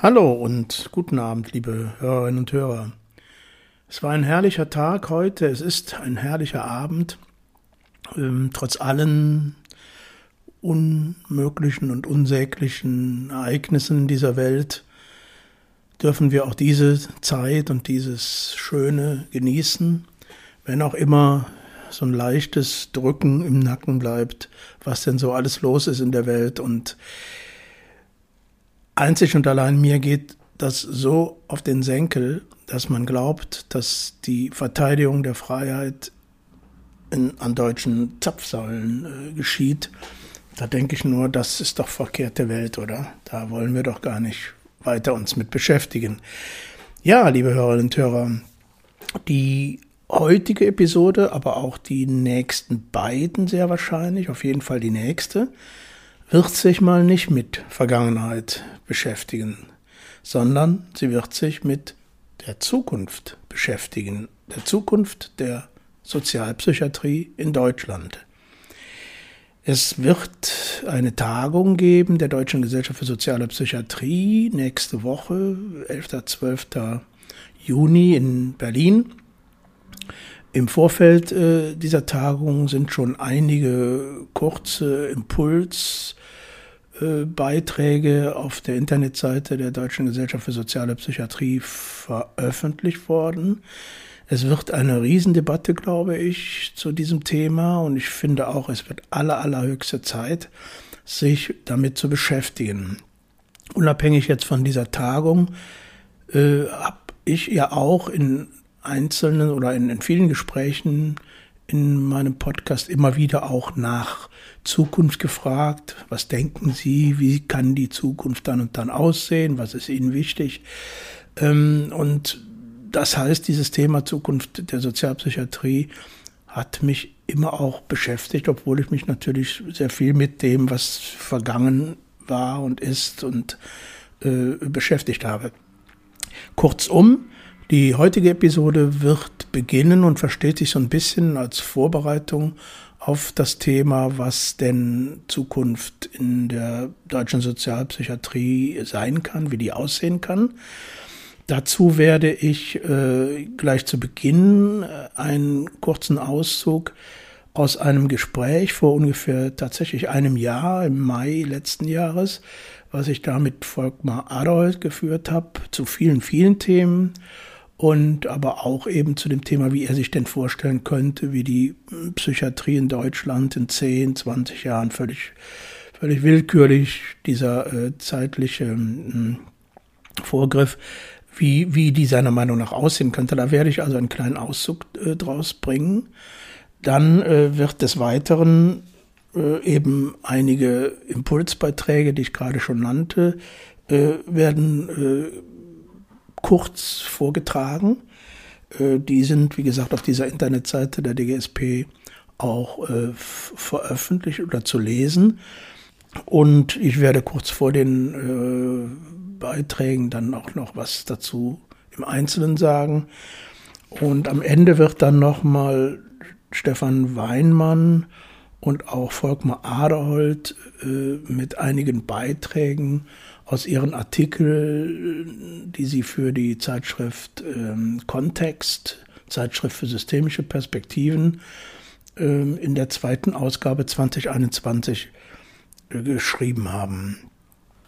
Hallo und guten Abend, liebe Hörerinnen und Hörer. Es war ein herrlicher Tag heute, es ist ein herrlicher Abend. Ähm, trotz allen unmöglichen und unsäglichen Ereignissen dieser Welt dürfen wir auch diese Zeit und dieses Schöne genießen, wenn auch immer so ein leichtes Drücken im Nacken bleibt, was denn so alles los ist in der Welt und Einzig und allein mir geht das so auf den Senkel, dass man glaubt, dass die Verteidigung der Freiheit in, an deutschen Zapfsäulen äh, geschieht. Da denke ich nur, das ist doch verkehrte Welt, oder? Da wollen wir doch gar nicht weiter uns mit beschäftigen. Ja, liebe Hörerinnen und Hörer, die heutige Episode, aber auch die nächsten beiden sehr wahrscheinlich, auf jeden Fall die nächste, wird sich mal nicht mit Vergangenheit beschäftigen, sondern sie wird sich mit der Zukunft beschäftigen, der Zukunft der Sozialpsychiatrie in Deutschland. Es wird eine Tagung geben der Deutschen Gesellschaft für Soziale Psychiatrie nächste Woche, 11. 12. Juni in Berlin. Im Vorfeld äh, dieser Tagung sind schon einige kurze Impuls- äh, Beiträge auf der Internetseite der Deutschen Gesellschaft für Soziale Psychiatrie veröffentlicht worden. Es wird eine Riesendebatte, glaube ich, zu diesem Thema und ich finde auch, es wird aller, allerhöchste Zeit, sich damit zu beschäftigen. Unabhängig jetzt von dieser Tagung äh, habe ich ja auch in einzelnen oder in, in vielen Gesprächen in meinem Podcast immer wieder auch nach Zukunft gefragt. Was denken Sie? Wie kann die Zukunft dann und dann aussehen? Was ist Ihnen wichtig? Ähm, und das heißt, dieses Thema Zukunft der Sozialpsychiatrie hat mich immer auch beschäftigt, obwohl ich mich natürlich sehr viel mit dem, was vergangen war und ist und äh, beschäftigt habe. Kurzum, die heutige Episode wird beginnen und versteht sich so ein bisschen als Vorbereitung auf das Thema, was denn Zukunft in der deutschen Sozialpsychiatrie sein kann, wie die aussehen kann. Dazu werde ich äh, gleich zu Beginn äh, einen kurzen Auszug aus einem Gespräch vor ungefähr tatsächlich einem Jahr, im Mai letzten Jahres, was ich da mit Volkmar Adolf geführt habe, zu vielen, vielen Themen und aber auch eben zu dem Thema, wie er sich denn vorstellen könnte, wie die Psychiatrie in Deutschland in 10, 20 Jahren völlig, völlig willkürlich dieser äh, zeitliche äh, Vorgriff, wie, wie die seiner Meinung nach aussehen könnte. Da werde ich also einen kleinen Auszug äh, draus bringen. Dann äh, wird des Weiteren äh, eben einige Impulsbeiträge, die ich gerade schon nannte, äh, werden äh, kurz vorgetragen. Äh, die sind, wie gesagt, auf dieser Internetseite der DGSP auch äh, veröffentlicht oder zu lesen. Und ich werde kurz vor den äh, Beiträgen dann auch noch was dazu im Einzelnen sagen. Und am Ende wird dann nochmal Stefan Weinmann und auch Volkmar Aderholt äh, mit einigen Beiträgen aus ihren Artikeln, die sie für die Zeitschrift ähm, Kontext, Zeitschrift für systemische Perspektiven, ähm, in der zweiten Ausgabe 2021 äh, geschrieben haben.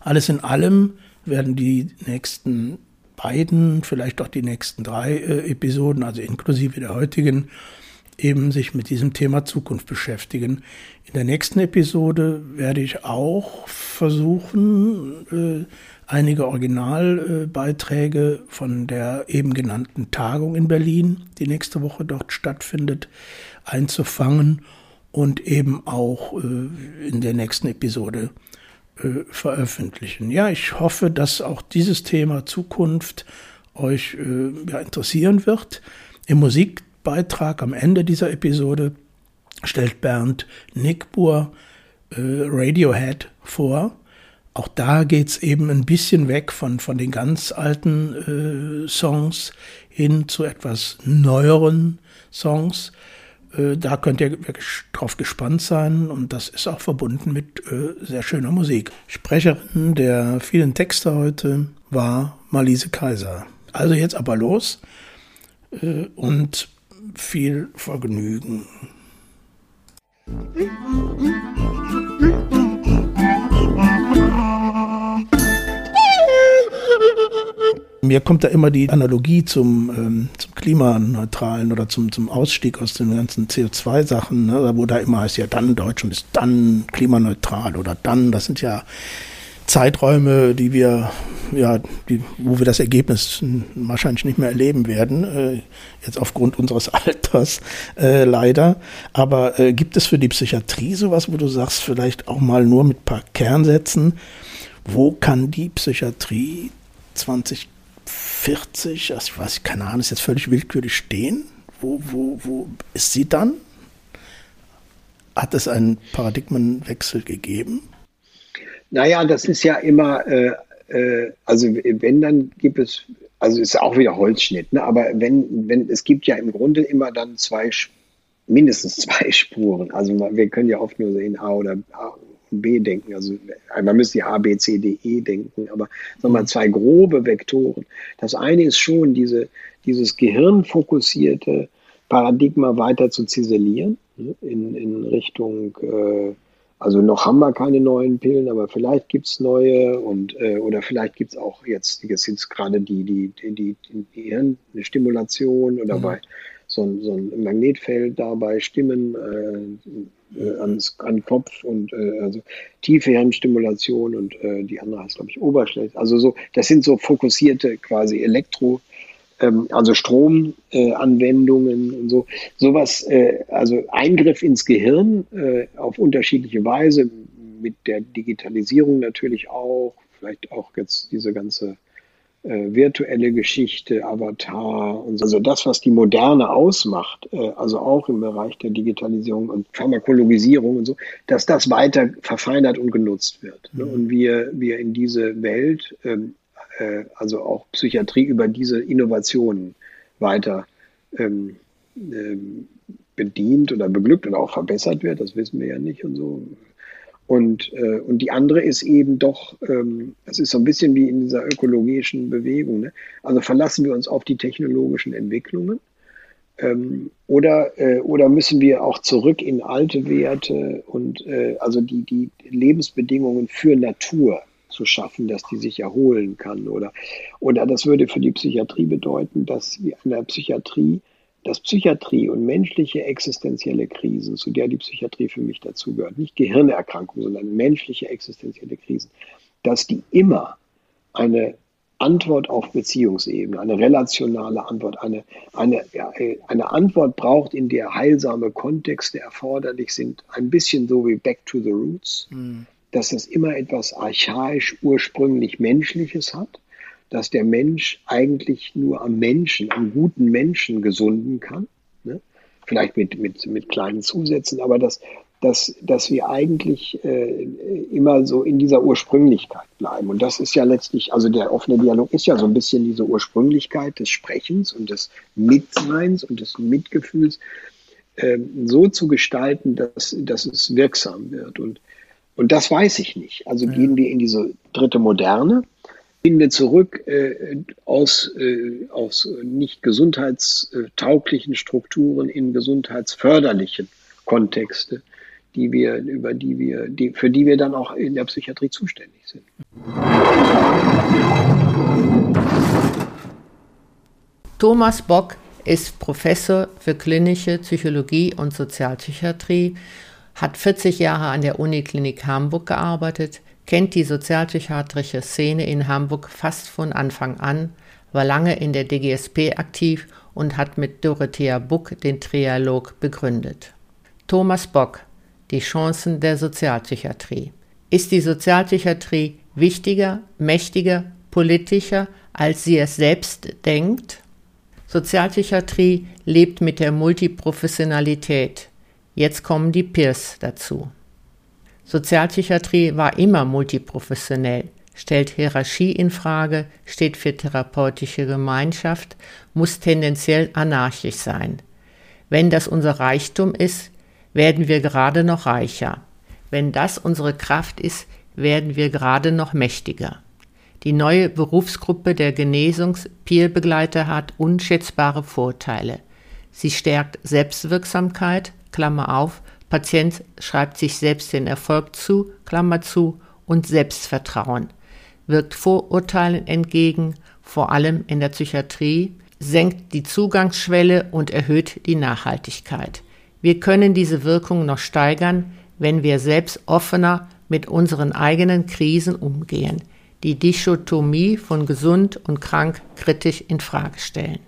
Alles in allem werden die nächsten beiden, vielleicht auch die nächsten drei äh, Episoden, also inklusive der heutigen, eben sich mit diesem Thema Zukunft beschäftigen. In der nächsten Episode werde ich auch versuchen, äh, einige Originalbeiträge von der eben genannten Tagung in Berlin, die nächste Woche dort stattfindet, einzufangen und eben auch äh, in der nächsten Episode äh, veröffentlichen. Ja, ich hoffe, dass auch dieses Thema Zukunft euch interessieren wird. Im Musik Beitrag am Ende dieser Episode stellt Bernd Nickbur äh, Radiohead vor. Auch da geht es eben ein bisschen weg von, von den ganz alten äh, Songs hin zu etwas neueren Songs. Äh, da könnt ihr wirklich drauf gespannt sein und das ist auch verbunden mit äh, sehr schöner Musik. Sprecherin der vielen Texte heute war Marlise Kaiser. Also jetzt aber los äh, und viel Vergnügen. Mir kommt da immer die Analogie zum, ähm, zum klimaneutralen oder zum, zum Ausstieg aus den ganzen CO2-Sachen, ne, wo da immer heißt, ja dann Deutschland ist dann klimaneutral oder dann, das sind ja Zeiträume, die wir, ja, die, wo wir das Ergebnis wahrscheinlich nicht mehr erleben werden, äh, jetzt aufgrund unseres Alters äh, leider. Aber äh, gibt es für die Psychiatrie sowas, wo du sagst, vielleicht auch mal nur mit ein paar Kernsätzen, wo kann die Psychiatrie 2040, also ich weiß, keine Ahnung, ist jetzt völlig willkürlich stehen? Wo, wo, wo ist sie dann? Hat es einen Paradigmenwechsel gegeben? Naja, das ist ja immer, äh, äh, also wenn, dann gibt es, also ist auch wieder Holzschnitt, ne? aber wenn, wenn, es gibt ja im Grunde immer dann zwei, mindestens zwei Spuren. Also wir können ja oft nur sehen A oder A B denken. Also man müsste ja A, B, C, D, E denken, aber sagen wir mal zwei grobe Vektoren. Das eine ist schon diese, dieses gehirnfokussierte Paradigma weiter zu ziselieren ne? in, in Richtung äh, also noch haben wir keine neuen Pillen, aber vielleicht gibt's neue und äh, oder vielleicht gibt's auch jetzt, jetzt sind gerade die, die, die, die, die Hirnstimulation oder mhm. bei so ein, so ein Magnetfeld da bei Stimmen äh, äh, ans, an Kopf und äh, also tiefe Hirnstimulation und äh, die andere heißt, glaube ich, Oberschlecht. Also so, das sind so fokussierte quasi Elektro- ähm, also Stromanwendungen äh, und so. Sowas, äh, also Eingriff ins Gehirn äh, auf unterschiedliche Weise, mit der Digitalisierung natürlich auch, vielleicht auch jetzt diese ganze äh, virtuelle Geschichte, Avatar und so. Also das, was die Moderne ausmacht, äh, also auch im Bereich der Digitalisierung und Pharmakologisierung und so, dass das weiter verfeinert und genutzt wird. Ne? Und wir, wir in diese Welt ähm, äh, also auch Psychiatrie über diese Innovationen weiter ähm, ähm, bedient oder beglückt oder auch verbessert wird, das wissen wir ja nicht und so. Und, äh, und die andere ist eben doch, ähm, das ist so ein bisschen wie in dieser ökologischen Bewegung. Ne? Also verlassen wir uns auf die technologischen Entwicklungen ähm, oder, äh, oder müssen wir auch zurück in alte Werte und äh, also die, die Lebensbedingungen für Natur zu schaffen, dass die sich erholen kann. Oder, oder das würde für die Psychiatrie bedeuten, dass wir in der Psychiatrie, dass Psychiatrie und menschliche existenzielle Krisen, zu der die Psychiatrie für mich dazugehört, nicht Gehirnerkrankungen, sondern menschliche existenzielle Krisen, dass die immer eine Antwort auf Beziehungsebene, eine relationale Antwort, eine, eine, eine Antwort braucht, in der heilsame Kontexte erforderlich sind, ein bisschen so wie Back to the Roots. Mhm dass es immer etwas archaisch ursprünglich Menschliches hat, dass der Mensch eigentlich nur am Menschen, am guten Menschen gesunden kann, ne? vielleicht mit, mit, mit kleinen Zusätzen, aber dass, dass, dass wir eigentlich äh, immer so in dieser Ursprünglichkeit bleiben. Und das ist ja letztlich, also der offene Dialog ist ja so ein bisschen diese Ursprünglichkeit des Sprechens und des Mitseins und des Mitgefühls äh, so zu gestalten, dass, dass es wirksam wird. Und und das weiß ich nicht. Also ja. gehen wir in diese dritte Moderne, gehen wir zurück äh, aus, äh, aus nicht gesundheitstauglichen Strukturen in gesundheitsförderlichen Kontexte, die wir, über die wir, die, für die wir dann auch in der Psychiatrie zuständig sind. Thomas Bock ist Professor für klinische Psychologie und Sozialpsychiatrie hat 40 Jahre an der Uniklinik Hamburg gearbeitet, kennt die sozialpsychiatrische Szene in Hamburg fast von Anfang an, war lange in der DGSP aktiv und hat mit Dorothea Buck den Trialog begründet. Thomas Bock, die Chancen der Sozialpsychiatrie. Ist die Sozialpsychiatrie wichtiger, mächtiger, politischer, als sie es selbst denkt? Sozialpsychiatrie lebt mit der Multiprofessionalität, Jetzt kommen die Peers dazu. Sozialpsychiatrie war immer multiprofessionell, stellt Hierarchie in Frage, steht für therapeutische Gemeinschaft, muss tendenziell anarchisch sein. Wenn das unser Reichtum ist, werden wir gerade noch reicher. Wenn das unsere Kraft ist, werden wir gerade noch mächtiger. Die neue Berufsgruppe der Genesungs-Peerbegleiter hat unschätzbare Vorteile. Sie stärkt Selbstwirksamkeit, Klammer auf, Patient schreibt sich selbst den Erfolg zu, Klammer zu, und Selbstvertrauen, wirkt Vorurteilen entgegen, vor allem in der Psychiatrie, senkt die Zugangsschwelle und erhöht die Nachhaltigkeit. Wir können diese Wirkung noch steigern, wenn wir selbst offener mit unseren eigenen Krisen umgehen, die Dichotomie von gesund und krank kritisch in Frage stellen.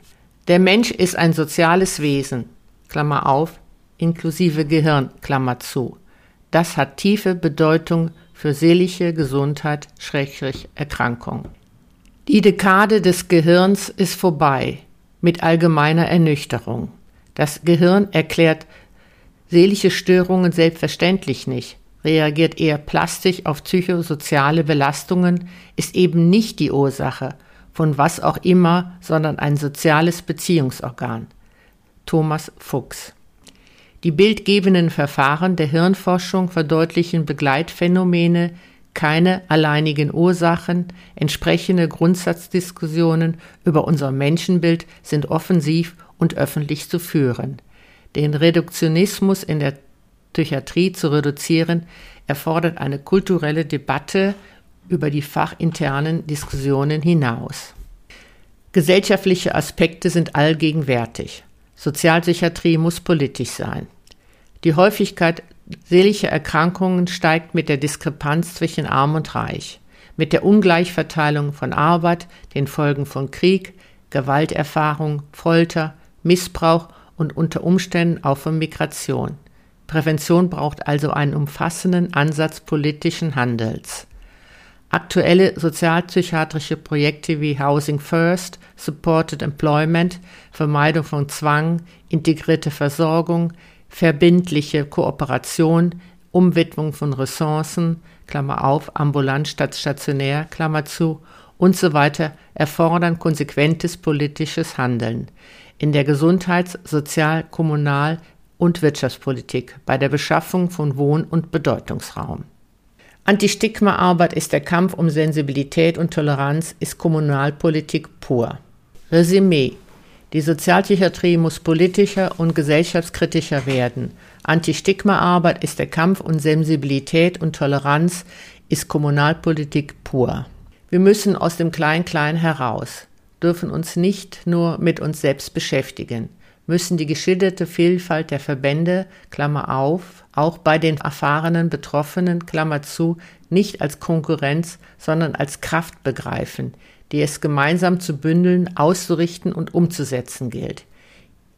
Der Mensch ist ein soziales Wesen, Klammer auf, inklusive Gehirn, Klammer zu. Das hat tiefe Bedeutung für seelische Gesundheit, Schrägstrich Erkrankung. Die Dekade des Gehirns ist vorbei mit allgemeiner Ernüchterung. Das Gehirn erklärt seelische Störungen selbstverständlich nicht, reagiert eher plastisch auf psychosoziale Belastungen, ist eben nicht die Ursache von was auch immer, sondern ein soziales Beziehungsorgan. Thomas Fuchs die bildgebenden Verfahren der Hirnforschung verdeutlichen Begleitphänomene, keine alleinigen Ursachen, entsprechende Grundsatzdiskussionen über unser Menschenbild sind offensiv und öffentlich zu führen. Den Reduktionismus in der Psychiatrie zu reduzieren, erfordert eine kulturelle Debatte über die fachinternen Diskussionen hinaus. Gesellschaftliche Aspekte sind allgegenwärtig. Sozialpsychiatrie muss politisch sein. Die Häufigkeit seelischer Erkrankungen steigt mit der Diskrepanz zwischen Arm und Reich, mit der Ungleichverteilung von Arbeit, den Folgen von Krieg, Gewalterfahrung, Folter, Missbrauch und unter Umständen auch von Migration. Prävention braucht also einen umfassenden Ansatz politischen Handels. Aktuelle sozialpsychiatrische Projekte wie Housing First, Supported Employment, Vermeidung von Zwang, integrierte Versorgung, verbindliche Kooperation, Umwidmung von Ressourcen, Klammer auf, ambulant statt stationär, Klammer zu, und so weiter erfordern konsequentes politisches Handeln in der Gesundheits-, Sozial-, Kommunal- und Wirtschaftspolitik bei der Beschaffung von Wohn- und Bedeutungsraum. Anti-Stigma-Arbeit ist der Kampf um Sensibilität und Toleranz, ist Kommunalpolitik pur. Resümee. Die Sozialpsychiatrie muss politischer und gesellschaftskritischer werden. Anti-Stigma-Arbeit ist der Kampf um Sensibilität und Toleranz, ist Kommunalpolitik pur. Wir müssen aus dem Klein-Klein heraus, dürfen uns nicht nur mit uns selbst beschäftigen müssen die geschilderte Vielfalt der Verbände, Klammer auf, auch bei den erfahrenen Betroffenen, Klammer zu, nicht als Konkurrenz, sondern als Kraft begreifen, die es gemeinsam zu bündeln, auszurichten und umzusetzen gilt.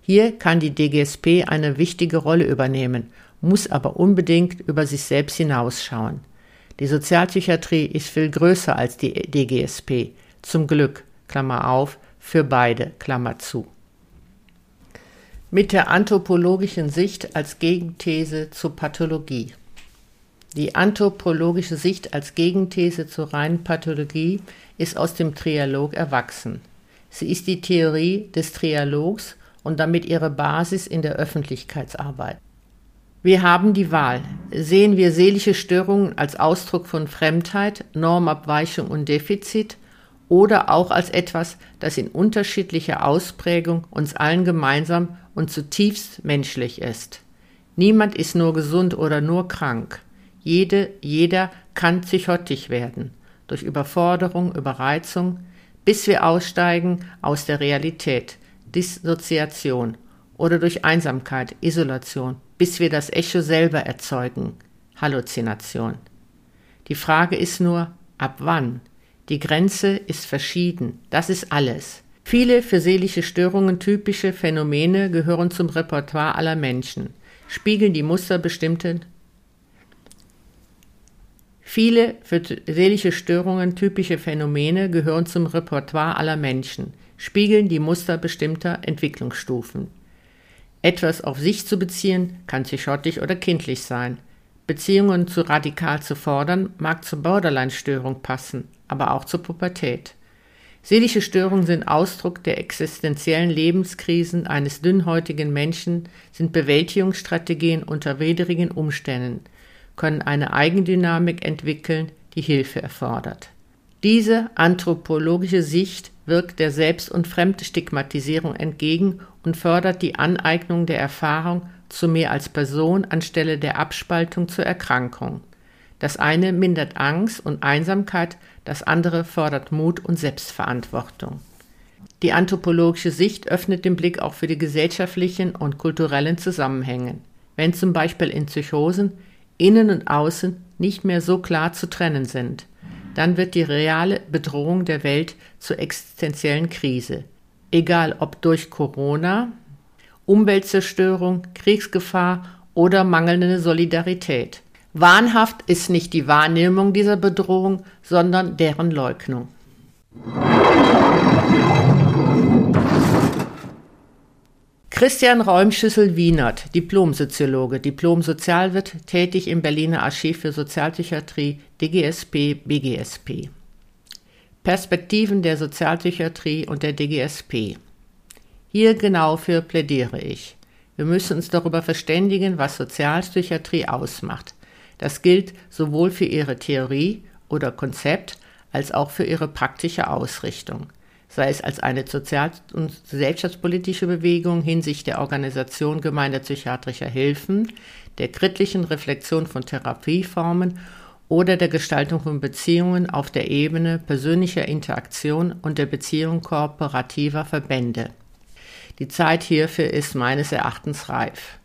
Hier kann die DGSP eine wichtige Rolle übernehmen, muss aber unbedingt über sich selbst hinausschauen. Die Sozialpsychiatrie ist viel größer als die DGSP. Zum Glück, Klammer auf, für beide, Klammer zu mit der anthropologischen Sicht als Gegenthese zur Pathologie. Die anthropologische Sicht als Gegenthese zur reinen Pathologie ist aus dem Trialog erwachsen. Sie ist die Theorie des Trialogs und damit ihre Basis in der Öffentlichkeitsarbeit. Wir haben die Wahl. Sehen wir seelische Störungen als Ausdruck von Fremdheit, Normabweichung und Defizit oder auch als etwas, das in unterschiedlicher Ausprägung uns allen gemeinsam und zutiefst menschlich ist. Niemand ist nur gesund oder nur krank. Jede, jeder kann psychotisch werden, durch Überforderung, Überreizung, bis wir aussteigen aus der Realität, Dissoziation oder durch Einsamkeit, Isolation, bis wir das Echo selber erzeugen, Halluzination. Die Frage ist nur, ab wann? Die Grenze ist verschieden, das ist alles. Viele für seelische Störungen typische Phänomene gehören zum Repertoire aller Menschen, spiegeln die Muster bestimmten Viele für seelische Störungen typische Phänomene gehören zum Repertoire aller Menschen, spiegeln die Muster bestimmter Entwicklungsstufen. Etwas auf sich zu beziehen kann psychotisch oder kindlich sein. Beziehungen zu radikal zu fordern mag zur Borderline-Störung passen, aber auch zur Pubertät. Seelische Störungen sind Ausdruck der existenziellen Lebenskrisen eines dünnhäutigen Menschen, sind Bewältigungsstrategien unter widrigen Umständen, können eine Eigendynamik entwickeln, die Hilfe erfordert. Diese anthropologische Sicht wirkt der Selbst- und Fremdstigmatisierung entgegen und fördert die Aneignung der Erfahrung zu mir als Person anstelle der Abspaltung zur Erkrankung. Das eine mindert Angst und Einsamkeit, das andere fordert Mut und Selbstverantwortung. Die anthropologische Sicht öffnet den Blick auch für die gesellschaftlichen und kulturellen Zusammenhänge. Wenn zum Beispiel in Psychosen Innen und Außen nicht mehr so klar zu trennen sind, dann wird die reale Bedrohung der Welt zur existenziellen Krise. Egal ob durch Corona, Umweltzerstörung, Kriegsgefahr oder mangelnde Solidarität. Wahnhaft ist nicht die Wahrnehmung dieser Bedrohung, sondern deren Leugnung. Christian Räumschüssel-Wienert, Diplomsoziologe, Diplomsozialwirt, tätig im Berliner Archiv für Sozialpsychiatrie, DGSP, BGSP. Perspektiven der Sozialpsychiatrie und der DGSP. Hier genau für plädiere ich. Wir müssen uns darüber verständigen, was Sozialpsychiatrie ausmacht. Das gilt sowohl für ihre Theorie oder Konzept als auch für ihre praktische Ausrichtung sei es als eine sozial- und gesellschaftspolitische Bewegung hinsichtlich der Organisation gemeindepsychiatrischer Hilfen, der kritischen Reflexion von Therapieformen oder der Gestaltung von Beziehungen auf der Ebene persönlicher Interaktion und der Beziehung kooperativer Verbände. Die Zeit hierfür ist meines Erachtens reif.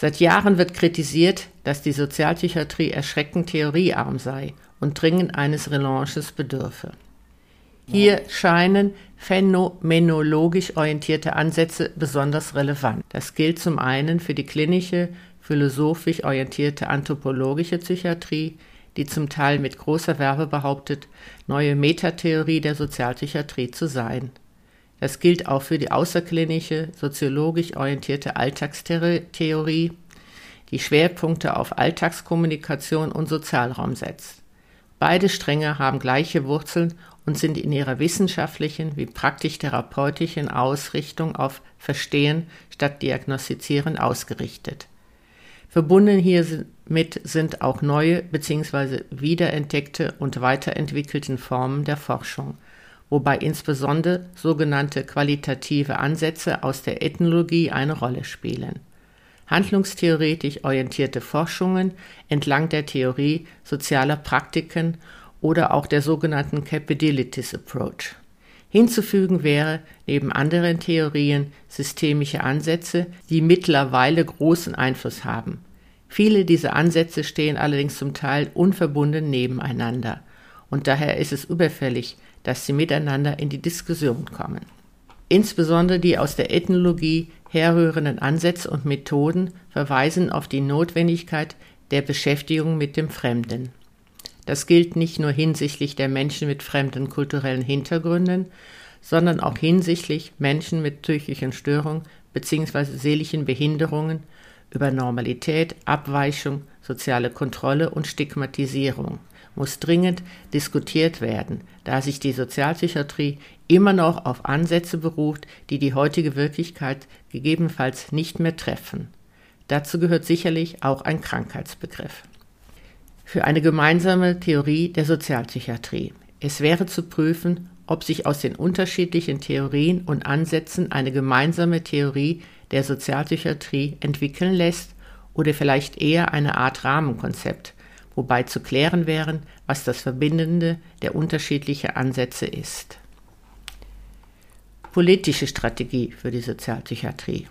Seit Jahren wird kritisiert, dass die Sozialpsychiatrie erschreckend theoriearm sei und dringend eines Relanches bedürfe. Hier scheinen phänomenologisch orientierte Ansätze besonders relevant. Das gilt zum einen für die klinische, philosophisch orientierte anthropologische Psychiatrie, die zum Teil mit großer Werbe behauptet, neue Metatheorie der Sozialpsychiatrie zu sein. Das gilt auch für die außerklinische, soziologisch orientierte Alltagstheorie, die Schwerpunkte auf Alltagskommunikation und Sozialraum setzt. Beide Stränge haben gleiche Wurzeln und sind in ihrer wissenschaftlichen wie praktisch-therapeutischen Ausrichtung auf Verstehen statt Diagnostizieren ausgerichtet. Verbunden hiermit sind auch neue bzw. wiederentdeckte und weiterentwickelte Formen der Forschung, wobei insbesondere sogenannte qualitative Ansätze aus der Ethnologie eine Rolle spielen. Handlungstheoretisch orientierte Forschungen entlang der Theorie sozialer Praktiken oder auch der sogenannten Capabilities Approach. Hinzufügen wäre neben anderen Theorien systemische Ansätze, die mittlerweile großen Einfluss haben. Viele dieser Ansätze stehen allerdings zum Teil unverbunden nebeneinander und daher ist es überfällig, dass sie miteinander in die Diskussion kommen. Insbesondere die aus der Ethnologie herrührenden Ansätze und Methoden verweisen auf die Notwendigkeit der Beschäftigung mit dem Fremden. Das gilt nicht nur hinsichtlich der Menschen mit fremden kulturellen Hintergründen, sondern auch hinsichtlich Menschen mit psychischen Störungen bzw. seelischen Behinderungen über Normalität, Abweichung, soziale Kontrolle und Stigmatisierung muss dringend diskutiert werden, da sich die Sozialpsychiatrie immer noch auf Ansätze beruft, die die heutige Wirklichkeit gegebenenfalls nicht mehr treffen. Dazu gehört sicherlich auch ein Krankheitsbegriff für eine gemeinsame Theorie der Sozialpsychiatrie. Es wäre zu prüfen, ob sich aus den unterschiedlichen Theorien und Ansätzen eine gemeinsame Theorie der Sozialpsychiatrie entwickeln lässt oder vielleicht eher eine Art Rahmenkonzept, wobei zu klären wären, was das Verbindende der unterschiedlichen Ansätze ist. Politische Strategie für die Sozialpsychiatrie.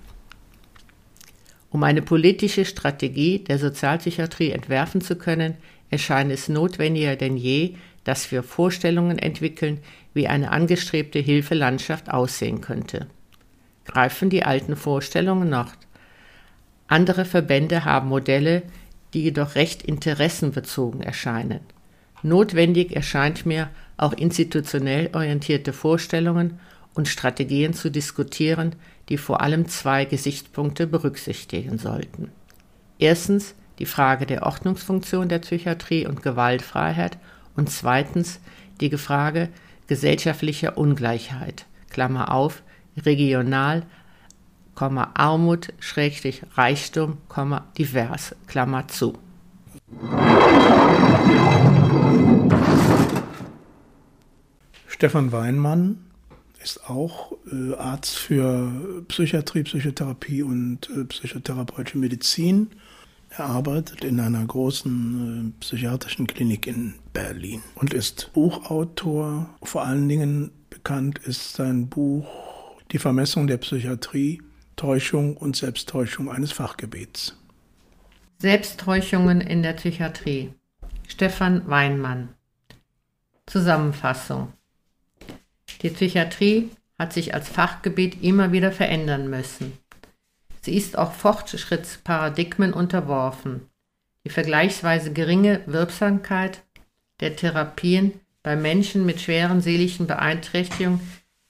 Um eine politische Strategie der Sozialpsychiatrie entwerfen zu können, erscheint es notwendiger denn je, dass wir Vorstellungen entwickeln, wie eine angestrebte Hilfelandschaft aussehen könnte. Greifen die alten Vorstellungen noch? Andere Verbände haben Modelle, die jedoch recht interessenbezogen erscheinen. Notwendig erscheint mir auch institutionell orientierte Vorstellungen und Strategien zu diskutieren, die vor allem zwei Gesichtspunkte berücksichtigen sollten. Erstens die Frage der Ordnungsfunktion der Psychiatrie und Gewaltfreiheit und zweitens die Frage gesellschaftlicher Ungleichheit, Klammer auf, regional, Armut, Schrägstrich, Reichtum, divers, Klammer zu. Stefan Weinmann ist auch äh, Arzt für Psychiatrie, Psychotherapie und äh, psychotherapeutische Medizin. Er arbeitet in einer großen äh, psychiatrischen Klinik in Berlin und ist Buchautor. Vor allen Dingen bekannt ist sein Buch Die Vermessung der Psychiatrie, Täuschung und Selbsttäuschung eines Fachgebiets. Selbsttäuschungen in der Psychiatrie. Stefan Weinmann. Zusammenfassung. Die Psychiatrie hat sich als Fachgebiet immer wieder verändern müssen. Sie ist auch Fortschrittsparadigmen unterworfen. Die vergleichsweise geringe Wirksamkeit der Therapien bei Menschen mit schweren seelischen Beeinträchtigungen,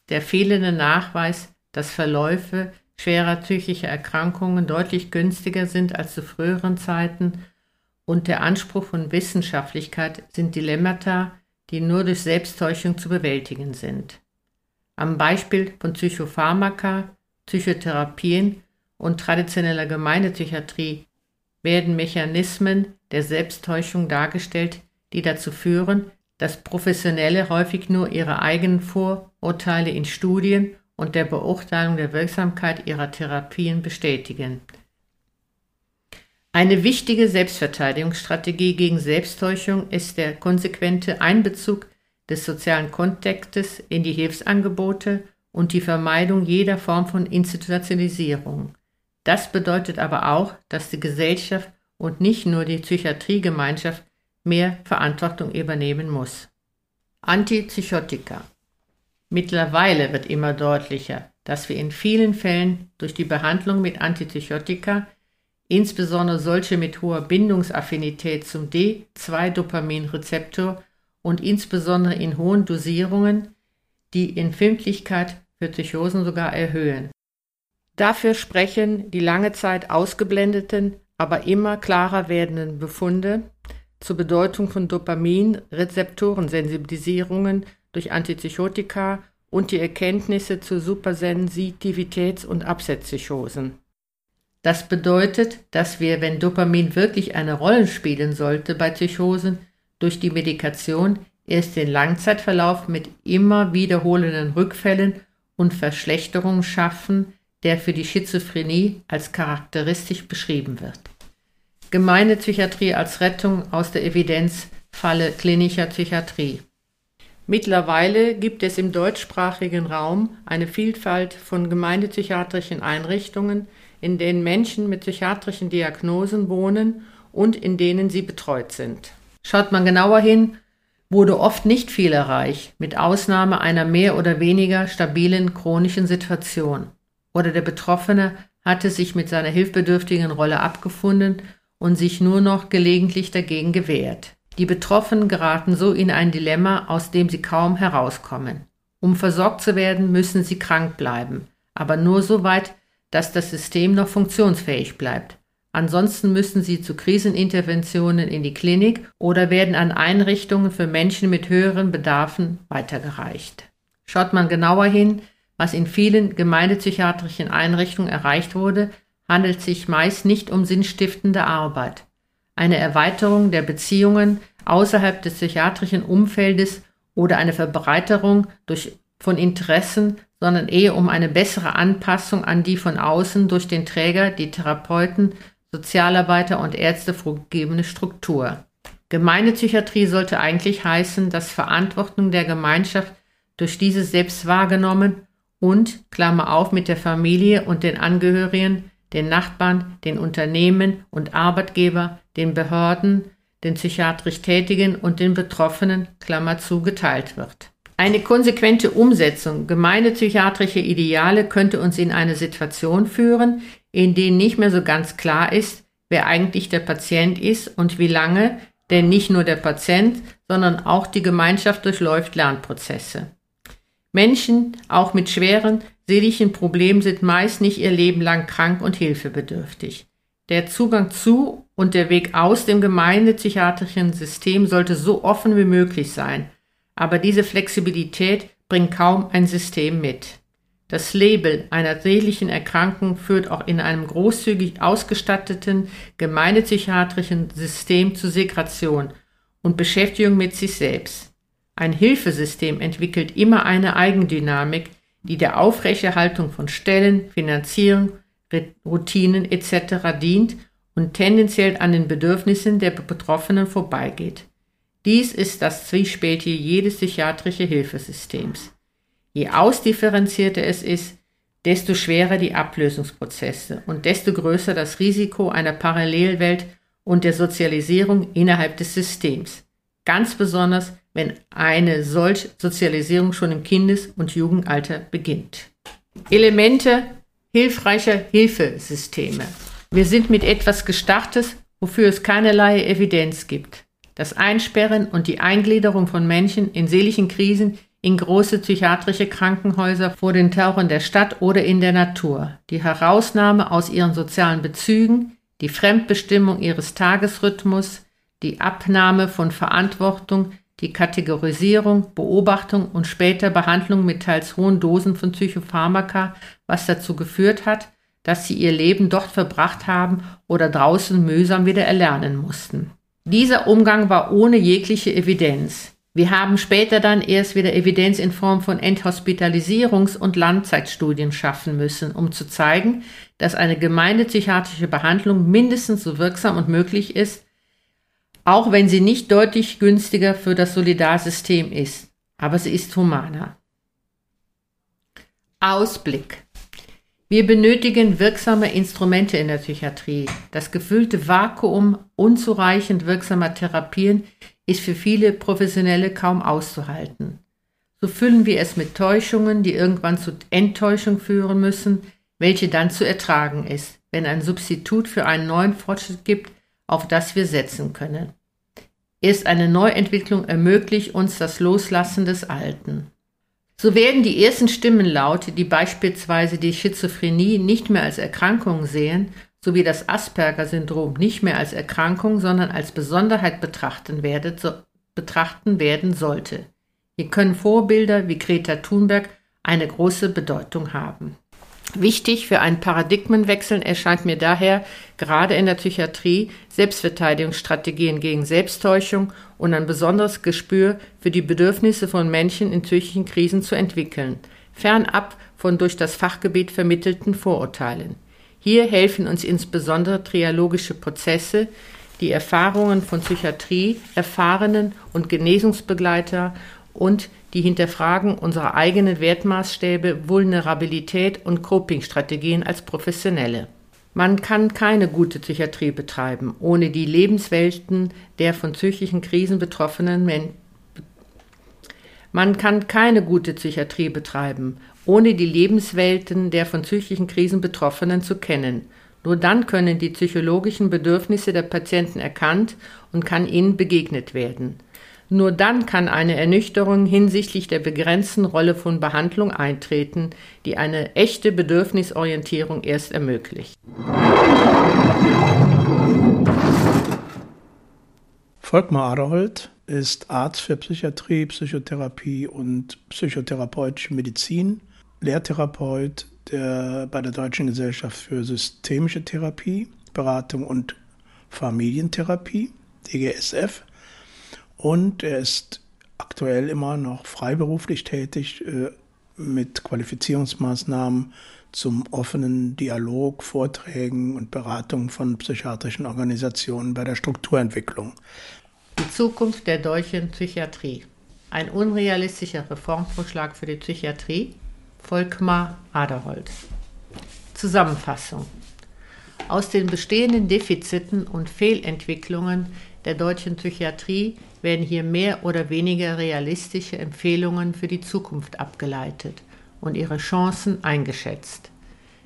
der fehlende Nachweis, dass Verläufe schwerer psychischer Erkrankungen deutlich günstiger sind als zu früheren Zeiten und der Anspruch von Wissenschaftlichkeit sind Dilemmata, die nur durch Selbsttäuschung zu bewältigen sind. Am Beispiel von Psychopharmaka, Psychotherapien und traditioneller Gemeindepsychiatrie werden Mechanismen der Selbsttäuschung dargestellt, die dazu führen, dass Professionelle häufig nur ihre eigenen Vorurteile in Studien und der Beurteilung der Wirksamkeit ihrer Therapien bestätigen. Eine wichtige Selbstverteidigungsstrategie gegen Selbsttäuschung ist der konsequente Einbezug des sozialen Kontextes in die Hilfsangebote und die Vermeidung jeder Form von Institutionalisierung. Das bedeutet aber auch, dass die Gesellschaft und nicht nur die Psychiatriegemeinschaft mehr Verantwortung übernehmen muss. Antipsychotika Mittlerweile wird immer deutlicher, dass wir in vielen Fällen durch die Behandlung mit Antipsychotika, insbesondere solche mit hoher Bindungsaffinität zum D2-Dopaminrezeptor und insbesondere in hohen Dosierungen, die Empfindlichkeit für Psychosen sogar erhöhen. Dafür sprechen die lange Zeit ausgeblendeten, aber immer klarer werdenden Befunde zur Bedeutung von Dopamin-Rezeptorensensibilisierungen durch Antipsychotika und die Erkenntnisse zu Supersensitivitäts- und Absetzpsychosen. Das bedeutet, dass wir, wenn Dopamin wirklich eine Rolle spielen sollte bei Psychosen, durch die Medikation erst den Langzeitverlauf mit immer wiederholenden Rückfällen und Verschlechterungen schaffen, der für die Schizophrenie als charakteristisch beschrieben wird. Gemeine Psychiatrie als Rettung aus der Evidenzfalle klinischer Psychiatrie. Mittlerweile gibt es im deutschsprachigen Raum eine Vielfalt von gemeindepsychiatrischen Einrichtungen, in denen Menschen mit psychiatrischen Diagnosen wohnen und in denen sie betreut sind. Schaut man genauer hin, wurde oft nicht viel erreicht, mit Ausnahme einer mehr oder weniger stabilen chronischen Situation. Oder der Betroffene hatte sich mit seiner hilfbedürftigen Rolle abgefunden und sich nur noch gelegentlich dagegen gewehrt. Die Betroffenen geraten so in ein Dilemma, aus dem sie kaum herauskommen. Um versorgt zu werden, müssen sie krank bleiben, aber nur so weit, dass das System noch funktionsfähig bleibt. Ansonsten müssen sie zu Kriseninterventionen in die Klinik oder werden an Einrichtungen für Menschen mit höheren Bedarfen weitergereicht. Schaut man genauer hin, was in vielen gemeindepsychiatrischen Einrichtungen erreicht wurde, handelt sich meist nicht um sinnstiftende Arbeit. Eine Erweiterung der Beziehungen außerhalb des psychiatrischen Umfeldes oder eine Verbreiterung durch, von Interessen, sondern eher um eine bessere Anpassung an die von außen durch den Träger, die Therapeuten, Sozialarbeiter und Ärzte vorgegebene Struktur. Gemeindepsychiatrie sollte eigentlich heißen, dass Verantwortung der Gemeinschaft durch diese selbst wahrgenommen und, Klammer auf, mit der Familie und den Angehörigen, den Nachbarn, den Unternehmen und Arbeitgeber, den Behörden, den psychiatrisch Tätigen und den Betroffenen, Klammer zu, geteilt wird. Eine konsequente Umsetzung gemeine psychiatrische Ideale könnte uns in eine Situation führen, in denen nicht mehr so ganz klar ist, wer eigentlich der Patient ist und wie lange, denn nicht nur der Patient, sondern auch die Gemeinschaft durchläuft Lernprozesse. Menschen, auch mit schweren seelischen Problemen, sind meist nicht ihr Leben lang krank und hilfebedürftig. Der Zugang zu und der Weg aus dem gemeindepsychiatrischen System sollte so offen wie möglich sein, aber diese Flexibilität bringt kaum ein System mit. Das Label einer seelischen Erkrankung führt auch in einem großzügig ausgestatteten gemeindepsychiatrischen System zu Segration und Beschäftigung mit sich selbst. Ein Hilfesystem entwickelt immer eine Eigendynamik, die der Aufrechterhaltung von Stellen, Finanzierung, Routinen etc. dient und tendenziell an den Bedürfnissen der Betroffenen vorbeigeht. Dies ist das Zwiespältige jedes psychiatrischen Hilfesystems. Je ausdifferenzierter es ist, desto schwerer die Ablösungsprozesse und desto größer das Risiko einer Parallelwelt und der Sozialisierung innerhalb des Systems. Ganz besonders, wenn eine solche Sozialisierung schon im Kindes- und Jugendalter beginnt. Elemente hilfreicher Hilfesysteme. Wir sind mit etwas gestartet, wofür es keinerlei Evidenz gibt. Das Einsperren und die Eingliederung von Menschen in seelischen Krisen in große psychiatrische Krankenhäuser vor den Tauchen der Stadt oder in der Natur, die Herausnahme aus ihren sozialen Bezügen, die Fremdbestimmung ihres Tagesrhythmus, die Abnahme von Verantwortung, die Kategorisierung, Beobachtung und später Behandlung mit teils hohen Dosen von Psychopharmaka, was dazu geführt hat, dass sie ihr Leben dort verbracht haben oder draußen mühsam wieder erlernen mussten. Dieser Umgang war ohne jegliche Evidenz. Wir haben später dann erst wieder Evidenz in Form von Enthospitalisierungs- und Langzeitstudien schaffen müssen, um zu zeigen, dass eine gemeindepsychiatrische Behandlung mindestens so wirksam und möglich ist, auch wenn sie nicht deutlich günstiger für das Solidarsystem ist, aber sie ist humaner. Ausblick. Wir benötigen wirksame Instrumente in der Psychiatrie. Das gefüllte Vakuum unzureichend wirksamer Therapien ist für viele Professionelle kaum auszuhalten. So füllen wir es mit Täuschungen, die irgendwann zu Enttäuschung führen müssen, welche dann zu ertragen ist, wenn ein Substitut für einen neuen Fortschritt gibt, auf das wir setzen können. Erst eine Neuentwicklung ermöglicht uns das Loslassen des Alten. So werden die ersten Stimmen laut, die beispielsweise die Schizophrenie nicht mehr als Erkrankung sehen, sowie das Asperger-Syndrom nicht mehr als Erkrankung, sondern als Besonderheit betrachten, werdet, so, betrachten werden sollte. Hier können Vorbilder wie Greta Thunberg eine große Bedeutung haben. Wichtig für einen Paradigmenwechsel erscheint mir daher gerade in der Psychiatrie Selbstverteidigungsstrategien gegen Selbsttäuschung und ein besonderes Gespür für die Bedürfnisse von Menschen in psychischen Krisen zu entwickeln, fernab von durch das Fachgebiet vermittelten Vorurteilen. Hier helfen uns insbesondere trialogische Prozesse, die Erfahrungen von Psychiatrie, Erfahrenen und Genesungsbegleiter und die Hinterfragen unserer eigenen Wertmaßstäbe, Vulnerabilität und Coping-Strategien als Professionelle. Man kann keine gute Psychiatrie betreiben, ohne die Lebenswelten der von psychischen Krisen betroffenen Menschen. Man kann keine gute Psychiatrie betreiben, ohne die Lebenswelten der von psychischen Krisen Betroffenen zu kennen. Nur dann können die psychologischen Bedürfnisse der Patienten erkannt und kann ihnen begegnet werden. Nur dann kann eine Ernüchterung hinsichtlich der begrenzten Rolle von Behandlung eintreten, die eine echte Bedürfnisorientierung erst ermöglicht. Volkmar Aderholt ist Arzt für Psychiatrie, Psychotherapie und psychotherapeutische Medizin Lehrtherapeut der, bei der Deutschen Gesellschaft für Systemische Therapie, Beratung und Familientherapie, DGSF. Und er ist aktuell immer noch freiberuflich tätig äh, mit Qualifizierungsmaßnahmen zum offenen Dialog, Vorträgen und Beratung von psychiatrischen Organisationen bei der Strukturentwicklung. Die Zukunft der deutschen Psychiatrie. Ein unrealistischer Reformvorschlag für die Psychiatrie, Volkmar Aderholt. Zusammenfassung. Aus den bestehenden Defiziten und Fehlentwicklungen der deutschen Psychiatrie werden hier mehr oder weniger realistische Empfehlungen für die Zukunft abgeleitet und ihre Chancen eingeschätzt.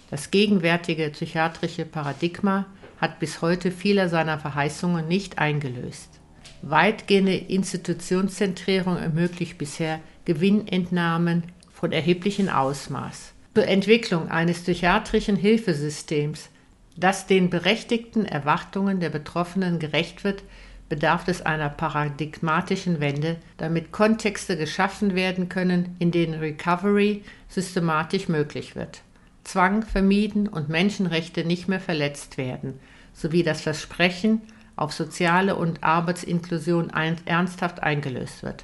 Das gegenwärtige psychiatrische Paradigma hat bis heute viele seiner Verheißungen nicht eingelöst. Weitgehende Institutionszentrierung ermöglicht bisher Gewinnentnahmen von erheblichem Ausmaß. Zur Entwicklung eines psychiatrischen Hilfesystems, das den berechtigten Erwartungen der Betroffenen gerecht wird, bedarf es einer paradigmatischen Wende, damit Kontexte geschaffen werden können, in denen Recovery systematisch möglich wird, Zwang vermieden und Menschenrechte nicht mehr verletzt werden, sowie das Versprechen auf soziale und Arbeitsinklusion ernsthaft eingelöst wird.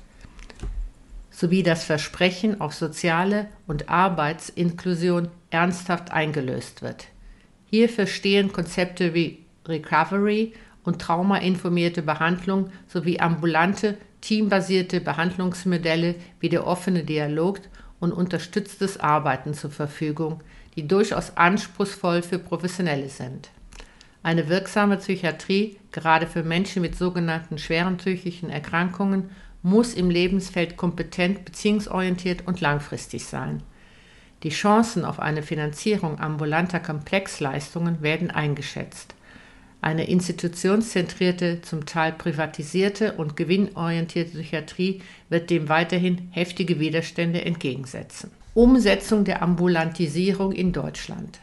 sowie das Versprechen auf soziale und Arbeitsinklusion ernsthaft eingelöst wird. Hierfür stehen Konzepte wie Recovery und traumainformierte Behandlung sowie ambulante, teambasierte Behandlungsmodelle wie der offene Dialog und unterstütztes Arbeiten zur Verfügung, die durchaus anspruchsvoll für Professionelle sind. Eine wirksame Psychiatrie, gerade für Menschen mit sogenannten schweren psychischen Erkrankungen, muss im Lebensfeld kompetent, beziehungsorientiert und langfristig sein. Die Chancen auf eine Finanzierung ambulanter Komplexleistungen werden eingeschätzt. Eine institutionszentrierte, zum Teil privatisierte und gewinnorientierte Psychiatrie wird dem weiterhin heftige Widerstände entgegensetzen. Umsetzung der Ambulantisierung in Deutschland.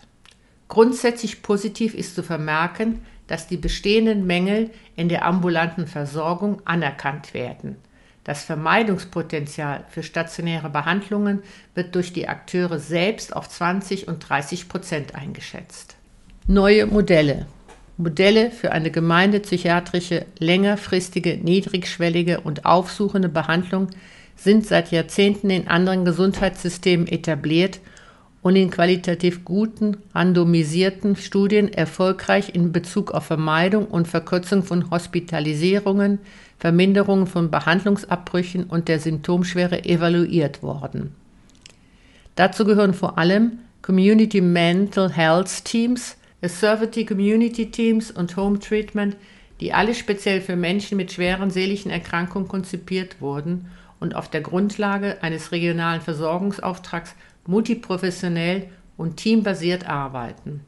Grundsätzlich positiv ist zu vermerken, dass die bestehenden Mängel in der ambulanten Versorgung anerkannt werden. Das Vermeidungspotenzial für stationäre Behandlungen wird durch die Akteure selbst auf 20 und 30 Prozent eingeschätzt. Neue Modelle. Modelle für eine gemeindepsychiatrische, längerfristige, niedrigschwellige und aufsuchende Behandlung sind seit Jahrzehnten in anderen Gesundheitssystemen etabliert und in qualitativ guten, randomisierten Studien erfolgreich in Bezug auf Vermeidung und Verkürzung von Hospitalisierungen, Verminderung von Behandlungsabbrüchen und der Symptomschwere evaluiert worden. Dazu gehören vor allem Community Mental Health Teams, Assertivity Community Teams und Home Treatment, die alle speziell für Menschen mit schweren seelischen Erkrankungen konzipiert wurden und auf der Grundlage eines regionalen Versorgungsauftrags multiprofessionell und teambasiert arbeiten.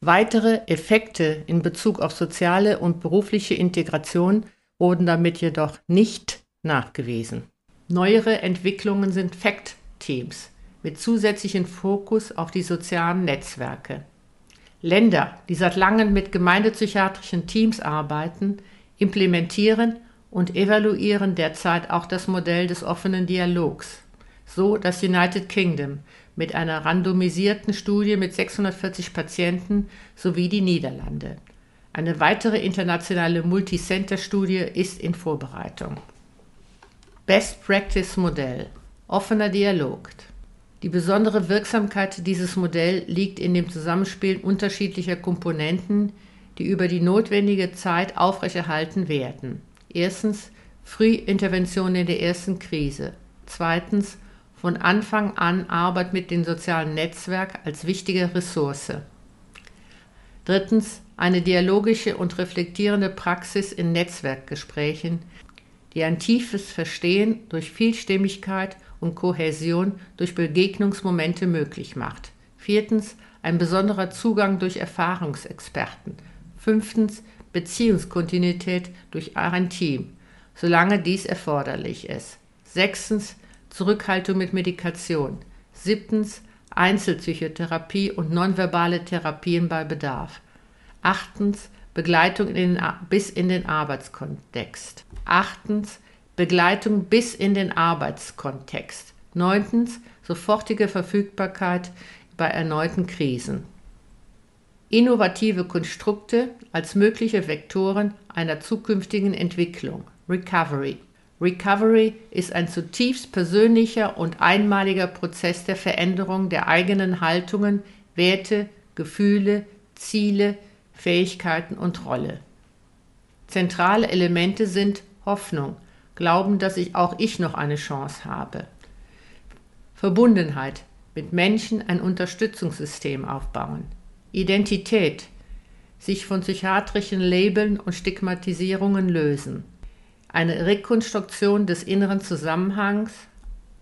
Weitere Effekte in Bezug auf soziale und berufliche Integration wurden damit jedoch nicht nachgewiesen. Neuere Entwicklungen sind FACT-Teams mit zusätzlichem Fokus auf die sozialen Netzwerke. Länder, die seit langem mit gemeindepsychiatrischen Teams arbeiten, implementieren und evaluieren derzeit auch das Modell des offenen Dialogs so das United Kingdom mit einer randomisierten Studie mit 640 Patienten sowie die Niederlande. Eine weitere internationale Multicenter-Studie ist in Vorbereitung. Best Practice Modell offener Dialog. Die besondere Wirksamkeit dieses Modells liegt in dem Zusammenspiel unterschiedlicher Komponenten, die über die notwendige Zeit aufrechterhalten werden. Erstens Frühintervention in der ersten Krise. Zweitens von Anfang an Arbeit mit dem sozialen Netzwerk als wichtige Ressource. Drittens eine dialogische und reflektierende Praxis in Netzwerkgesprächen, die ein tiefes Verstehen durch Vielstimmigkeit und Kohäsion durch Begegnungsmomente möglich macht. Viertens ein besonderer Zugang durch Erfahrungsexperten. Fünftens Beziehungskontinuität durch ein Team, solange dies erforderlich ist. Sechstens Zurückhaltung mit Medikation. Siebtens Einzelpsychotherapie und nonverbale Therapien bei Bedarf. Achtens Begleitung in den, bis in den Arbeitskontext. Achtens Begleitung bis in den Arbeitskontext. Neuntens sofortige Verfügbarkeit bei erneuten Krisen. Innovative Konstrukte als mögliche Vektoren einer zukünftigen Entwicklung. Recovery. Recovery ist ein zutiefst persönlicher und einmaliger Prozess der Veränderung der eigenen Haltungen, Werte, Gefühle, Ziele, Fähigkeiten und Rolle. Zentrale Elemente sind Hoffnung, Glauben, dass ich auch ich noch eine Chance habe. Verbundenheit, mit Menschen ein Unterstützungssystem aufbauen. Identität, sich von psychiatrischen Labeln und Stigmatisierungen lösen eine Rekonstruktion des inneren Zusammenhangs,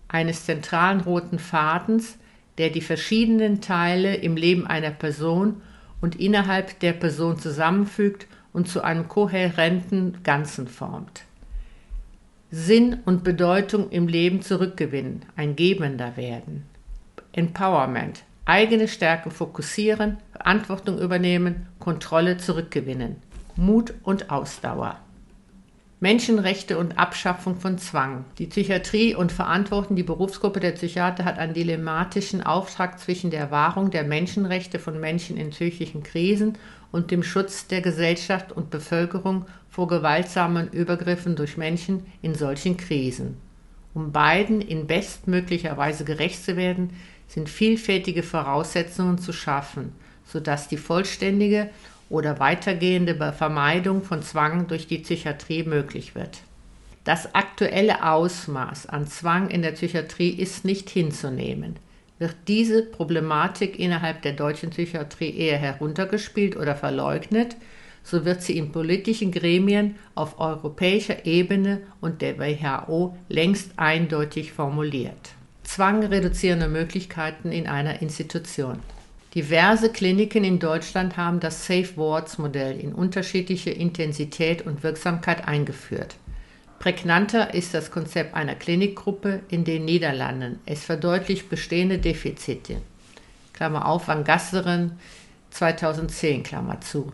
eines zentralen roten Fadens, der die verschiedenen Teile im Leben einer Person und innerhalb der Person zusammenfügt und zu einem kohärenten Ganzen formt. Sinn und Bedeutung im Leben zurückgewinnen, ein Gebender werden. Empowerment, eigene Stärken fokussieren, Verantwortung übernehmen, Kontrolle zurückgewinnen. Mut und Ausdauer. Menschenrechte und Abschaffung von Zwang. Die Psychiatrie und Verantworten die Berufsgruppe der Psychiater hat einen dilemmatischen Auftrag zwischen der Wahrung der Menschenrechte von Menschen in psychischen Krisen und dem Schutz der Gesellschaft und Bevölkerung vor gewaltsamen Übergriffen durch Menschen in solchen Krisen. Um beiden in bestmöglicher Weise gerecht zu werden, sind vielfältige Voraussetzungen zu schaffen, sodass die vollständige oder weitergehende Vermeidung von Zwang durch die Psychiatrie möglich wird. Das aktuelle Ausmaß an Zwang in der Psychiatrie ist nicht hinzunehmen. Wird diese Problematik innerhalb der deutschen Psychiatrie eher heruntergespielt oder verleugnet, so wird sie in politischen Gremien auf europäischer Ebene und der WHO längst eindeutig formuliert. Zwang reduzierende Möglichkeiten in einer Institution. Diverse Kliniken in Deutschland haben das Safe Wards Modell in unterschiedliche Intensität und Wirksamkeit eingeführt. Prägnanter ist das Konzept einer Klinikgruppe in den Niederlanden. Es verdeutlicht bestehende Defizite. Klammer auf, Van Gasseren 2010, Klammer zu.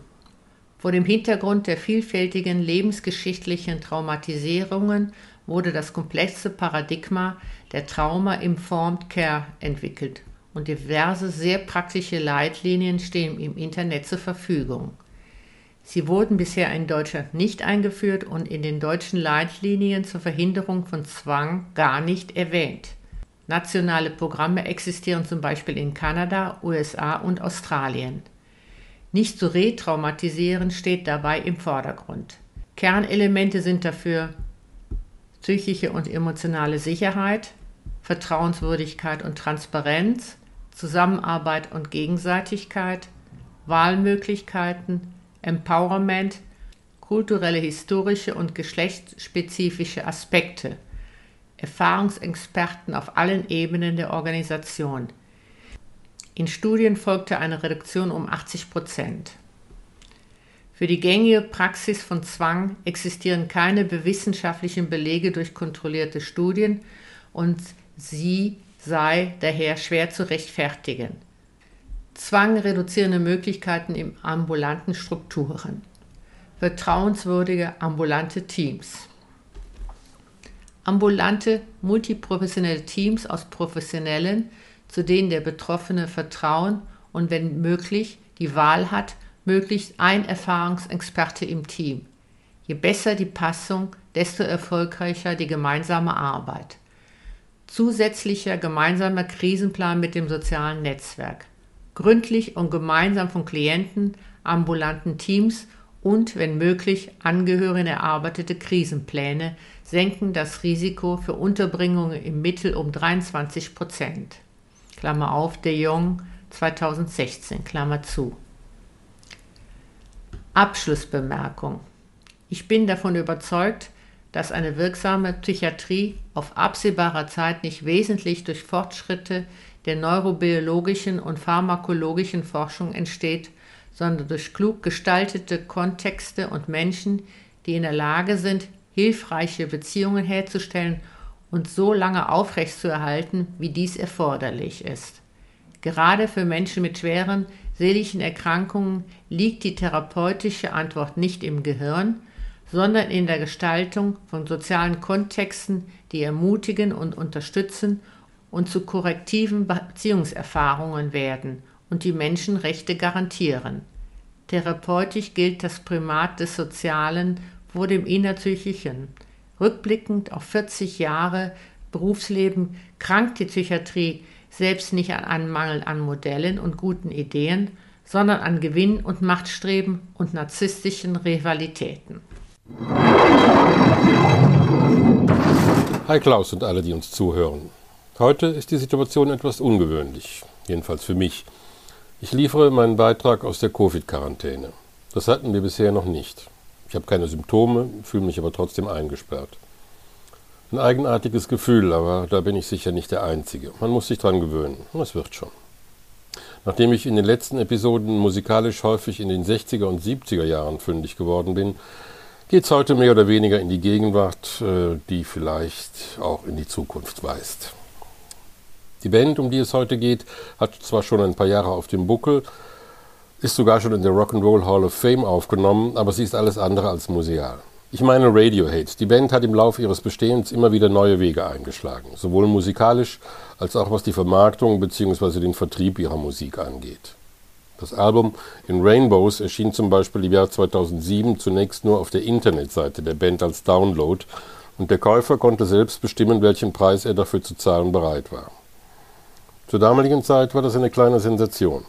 Vor dem Hintergrund der vielfältigen lebensgeschichtlichen Traumatisierungen wurde das komplexe Paradigma der Trauma-Informed Care entwickelt und diverse sehr praktische Leitlinien stehen im Internet zur Verfügung. Sie wurden bisher in Deutschland nicht eingeführt und in den deutschen Leitlinien zur Verhinderung von Zwang gar nicht erwähnt. Nationale Programme existieren zum Beispiel in Kanada, USA und Australien. Nicht zu retraumatisieren steht dabei im Vordergrund. Kernelemente sind dafür psychische und emotionale Sicherheit, Vertrauenswürdigkeit und Transparenz, Zusammenarbeit und Gegenseitigkeit, Wahlmöglichkeiten, Empowerment, kulturelle, historische und geschlechtsspezifische Aspekte, Erfahrungsexperten auf allen Ebenen der Organisation, in Studien folgte eine Reduktion um 80 Prozent. Für die gängige Praxis von Zwang existieren keine wissenschaftlichen Belege durch kontrollierte Studien und sie sei daher schwer zu rechtfertigen. Zwang reduzierende Möglichkeiten im ambulanten Strukturen. Vertrauenswürdige ambulante Teams. Ambulante multiprofessionelle Teams aus Professionellen zu denen der Betroffene Vertrauen und wenn möglich die Wahl hat, möglichst ein Erfahrungsexperte im Team. Je besser die Passung, desto erfolgreicher die gemeinsame Arbeit. Zusätzlicher gemeinsamer Krisenplan mit dem sozialen Netzwerk. Gründlich und gemeinsam von Klienten, ambulanten Teams und, wenn möglich, Angehörigen erarbeitete Krisenpläne senken das Risiko für Unterbringungen im Mittel um 23 Prozent. Klammer auf, de Jong 2016, Klammer zu. Abschlussbemerkung. Ich bin davon überzeugt, dass eine wirksame Psychiatrie auf absehbarer Zeit nicht wesentlich durch Fortschritte der neurobiologischen und pharmakologischen Forschung entsteht, sondern durch klug gestaltete Kontexte und Menschen, die in der Lage sind, hilfreiche Beziehungen herzustellen und so lange aufrechtzuerhalten, wie dies erforderlich ist. Gerade für Menschen mit schweren seelischen Erkrankungen liegt die therapeutische Antwort nicht im Gehirn, sondern in der Gestaltung von sozialen Kontexten, die ermutigen und unterstützen und zu korrektiven Beziehungserfahrungen werden und die Menschenrechte garantieren. Therapeutisch gilt das Primat des Sozialen vor dem Innerpsychischen. Rückblickend auf 40 Jahre Berufsleben krankt die Psychiatrie selbst nicht an einem Mangel an Modellen und guten Ideen, sondern an Gewinn und Machtstreben und narzisstischen Rivalitäten. Hi Klaus und alle, die uns zuhören. Heute ist die Situation etwas ungewöhnlich, jedenfalls für mich. Ich liefere meinen Beitrag aus der Covid-Quarantäne. Das hatten wir bisher noch nicht. Ich habe keine Symptome, fühle mich aber trotzdem eingesperrt. Ein eigenartiges Gefühl, aber da bin ich sicher nicht der Einzige. Man muss sich dran gewöhnen. Es wird schon. Nachdem ich in den letzten Episoden musikalisch häufig in den 60er und 70er Jahren fündig geworden bin, geht es heute mehr oder weniger in die Gegenwart, äh, die vielleicht auch in die Zukunft weist. Die Band, um die es heute geht, hat zwar schon ein paar Jahre auf dem Buckel, ist sogar schon in der Rock'n'Roll Hall of Fame aufgenommen, aber sie ist alles andere als museal. Ich meine Radiohead. Die Band hat im Laufe ihres Bestehens immer wieder neue Wege eingeschlagen, sowohl musikalisch als auch was die Vermarktung bzw. den Vertrieb ihrer Musik angeht. Das Album In Rainbows erschien zum Beispiel im Jahr 2007 zunächst nur auf der Internetseite der Band als Download und der Käufer konnte selbst bestimmen, welchen Preis er dafür zu zahlen bereit war. Zur damaligen Zeit war das eine kleine Sensation.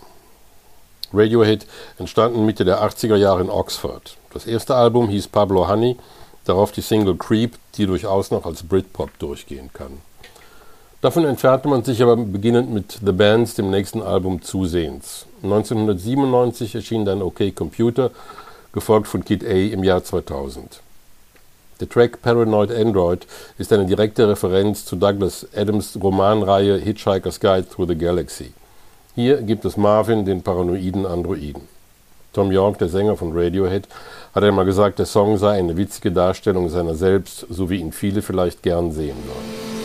Radiohead entstanden Mitte der 80er Jahre in Oxford. Das erste Album hieß Pablo Honey, darauf die Single Creep, die durchaus noch als Britpop durchgehen kann. Davon entfernte man sich aber beginnend mit The Bands, dem nächsten Album, zusehends. 1997 erschien dann OK Computer, gefolgt von Kid A im Jahr 2000. Der Track Paranoid Android ist eine direkte Referenz zu Douglas Adams Romanreihe Hitchhiker's Guide Through the Galaxy. Hier gibt es Marvin, den paranoiden Androiden. Tom York, der Sänger von Radiohead, hat einmal gesagt, der Song sei eine witzige Darstellung seiner selbst, so wie ihn viele vielleicht gern sehen würden.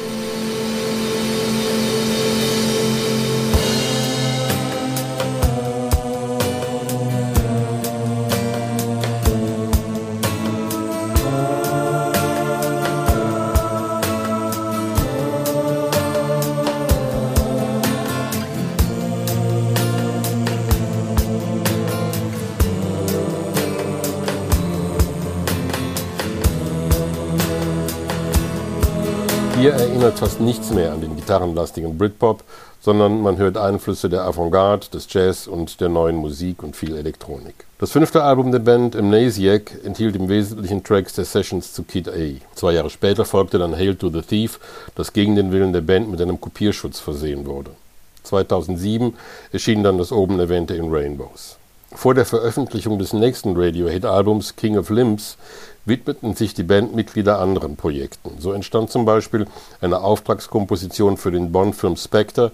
Hier erinnert fast nichts mehr an den gitarrenlastigen Britpop, sondern man hört Einflüsse der Avantgarde, des Jazz und der neuen Musik und viel Elektronik. Das fünfte Album der Band, Amnesiac, enthielt im Wesentlichen Tracks der Sessions zu Kid A. Zwei Jahre später folgte dann Hail to the Thief, das gegen den Willen der Band mit einem Kopierschutz versehen wurde. 2007 erschien dann das oben erwähnte In Rainbows. Vor der Veröffentlichung des nächsten Radiohead-Albums King of Limbs widmeten sich die Bandmitglieder anderen Projekten. So entstand zum Beispiel eine Auftragskomposition für den Bond-Film Spectre.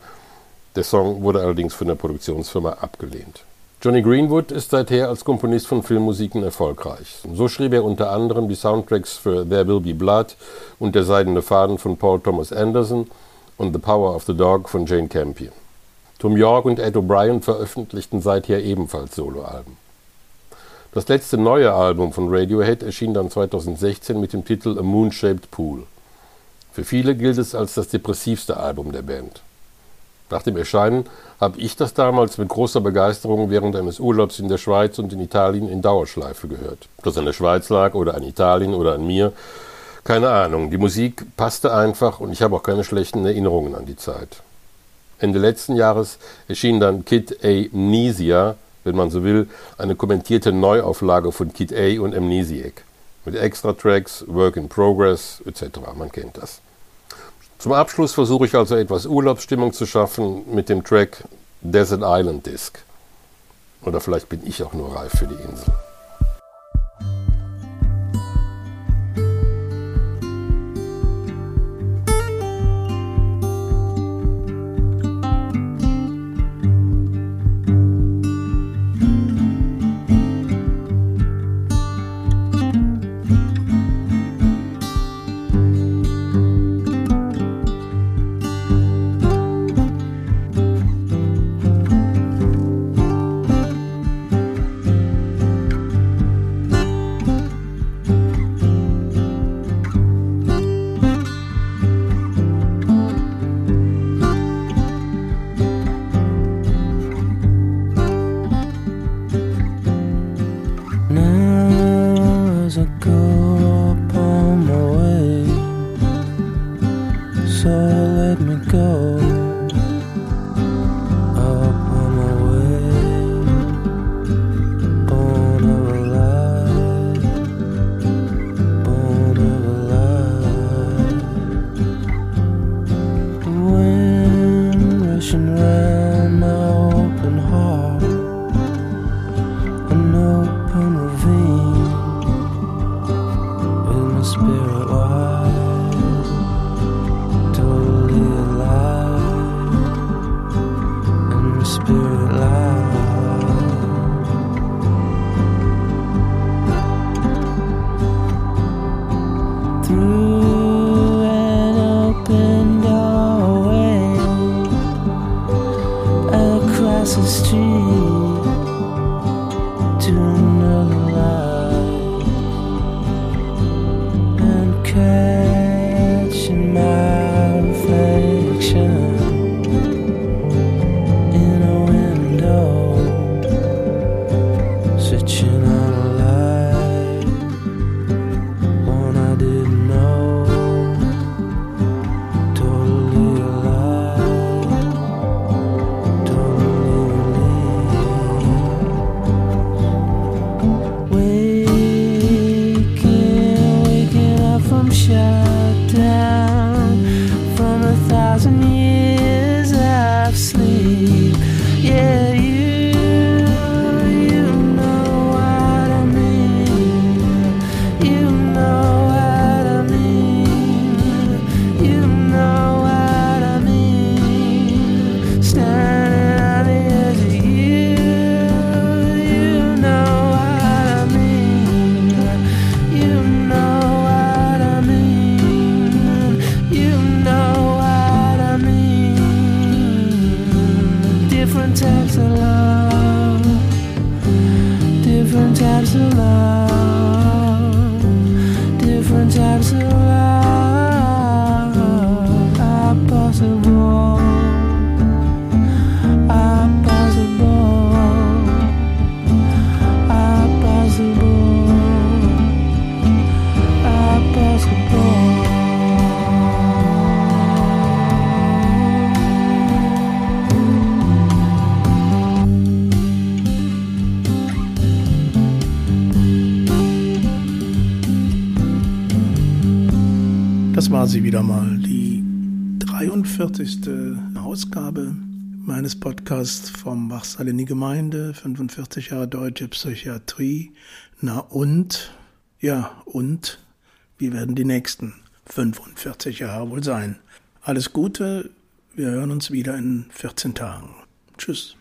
Der Song wurde allerdings von der Produktionsfirma abgelehnt. Johnny Greenwood ist seither als Komponist von Filmmusiken erfolgreich. So schrieb er unter anderem die Soundtracks für There Will Be Blood und Der Seidene Faden von Paul Thomas Anderson und The Power of the Dog von Jane Campion. Tom York und Ed O'Brien veröffentlichten seither ebenfalls Soloalben. Das letzte neue Album von Radiohead erschien dann 2016 mit dem Titel A Moon-Shaped Pool. Für viele gilt es als das depressivste Album der Band. Nach dem Erscheinen habe ich das damals mit großer Begeisterung während eines Urlaubs in der Schweiz und in Italien in Dauerschleife gehört. Ob das an der Schweiz lag oder an Italien oder an mir, keine Ahnung. Die Musik passte einfach und ich habe auch keine schlechten Erinnerungen an die Zeit. Ende letzten Jahres erschien dann Kid Amnesia, wenn man so will, eine kommentierte Neuauflage von Kid A und Amnesiac. Mit Extra-Tracks, Work in Progress etc. Man kennt das. Zum Abschluss versuche ich also etwas Urlaubsstimmung zu schaffen mit dem Track Desert Island Disc. Oder vielleicht bin ich auch nur reif für die Insel. Sie wieder mal, die 43. Ausgabe meines Podcasts vom Wachsaal in die Gemeinde, 45 Jahre deutsche Psychiatrie. Na und, ja, und, wie werden die nächsten 45 Jahre wohl sein? Alles Gute, wir hören uns wieder in 14 Tagen. Tschüss.